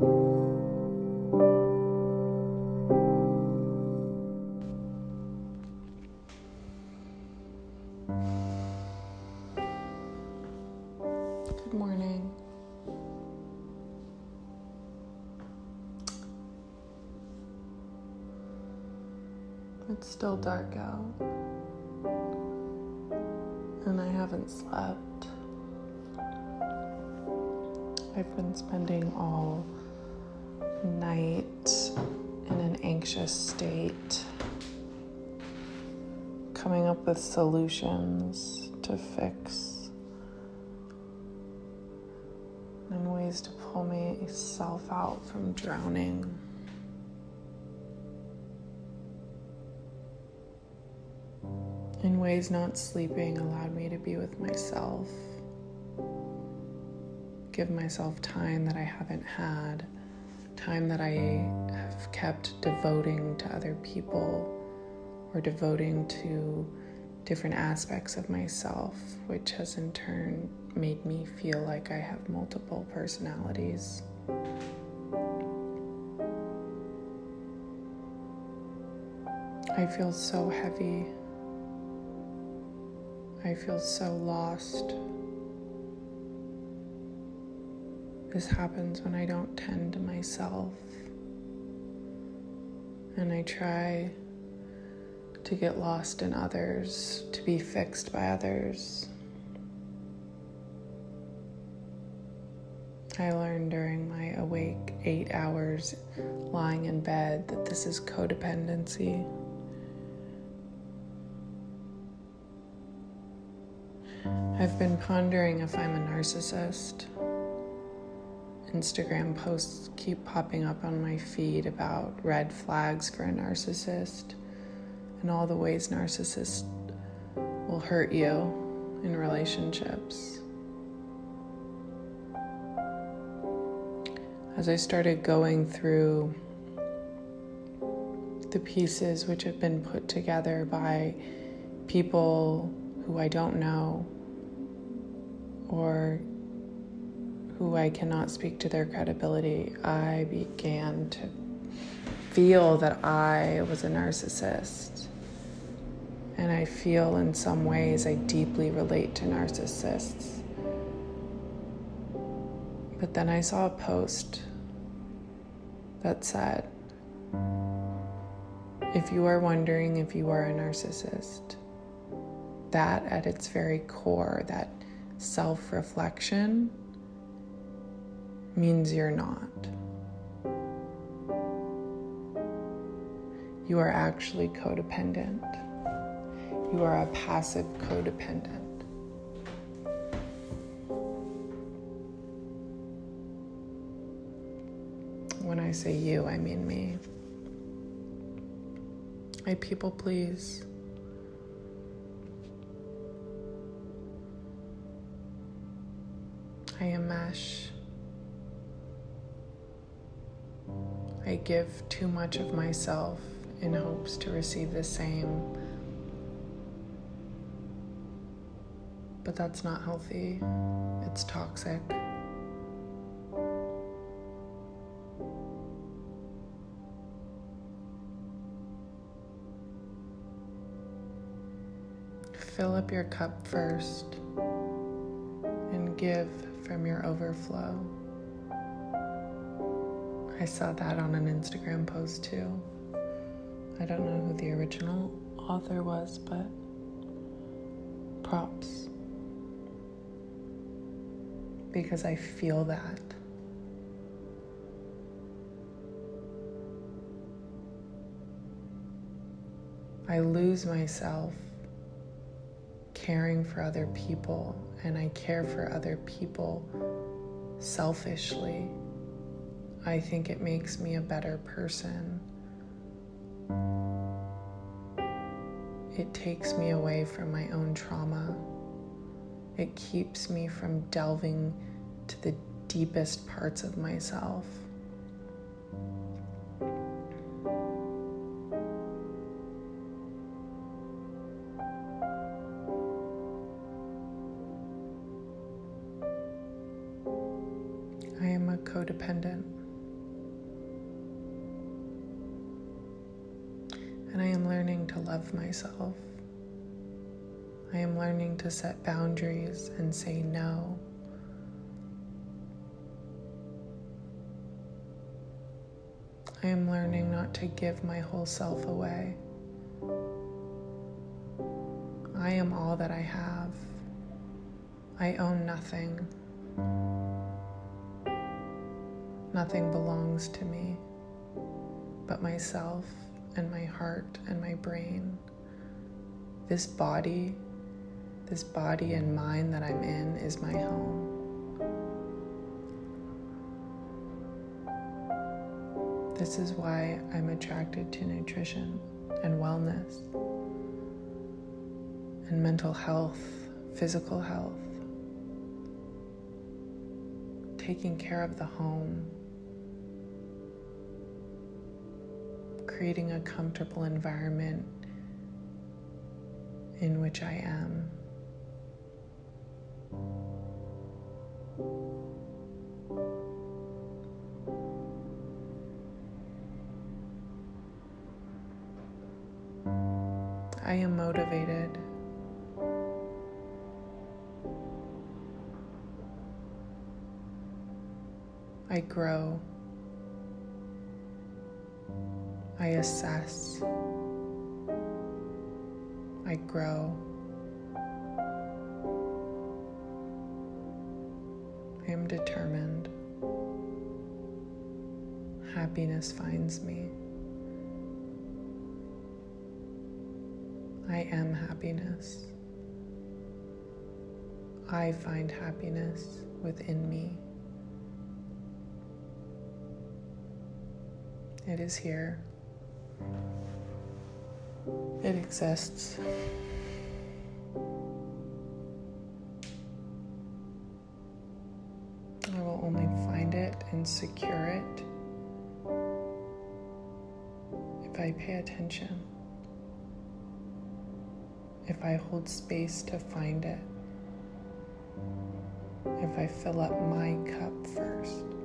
Good morning. It's still dark out, and I haven't slept. I've been spending all night in an anxious state, coming up with solutions to fix and ways to pull myself out from drowning. In ways not sleeping allowed me to be with myself, give myself time that I haven't had, time that I have kept devoting to other people or devoting to different aspects of myself, which has in turn made me feel like I have multiple personalities. I feel so heavy. I feel so lost. This happens when I don't tend to myself. And I try to get lost in others, to be fixed by others. I learned during my awake eight hours lying in bed that this is codependency. I've been pondering if I'm a narcissist. Instagram posts keep popping up on my feed about red flags for a narcissist and all the ways narcissists will hurt you in relationships. As I started going through the pieces which have been put together by people who I don't know or who I cannot speak to their credibility, I began to feel that I was a narcissist. And I feel in some ways I deeply relate to narcissists. But then I saw a post that said, if you are wondering if you are a narcissist, that at its very core, that self reflection, means you're not. You are actually codependent. You are a passive codependent. When I say you, I mean me. I people please. I enmesh. I give too much of myself in hopes to receive the same. But that's not healthy, it's toxic. Fill up your cup first and give from your overflow. I saw that on an Instagram post too. I don't know who the original author was, but props. Because I feel that. I lose myself caring for other people, and I care for other people selfishly. I think it makes me a better person. It takes me away from my own trauma. It keeps me from delving to the deepest parts of myself. I am a codependent. Learning to love myself. I am learning to set boundaries and say no. I am learning not to give my whole self away. I am all that I have. I own nothing. Nothing belongs to me but myself and my heart and my brain. This body, this body and mind that I'm in is my home. This is why I'm attracted to nutrition and wellness and mental health, physical health, taking care of the home, creating a comfortable environment in which I am. I am motivated. I grow. I assess. I grow. I am determined. Happiness finds me. I am happiness. I find happiness within me. It is here. It exists. I will only find it and secure it if I pay attention if I hold space to find it, if I fill up my cup first.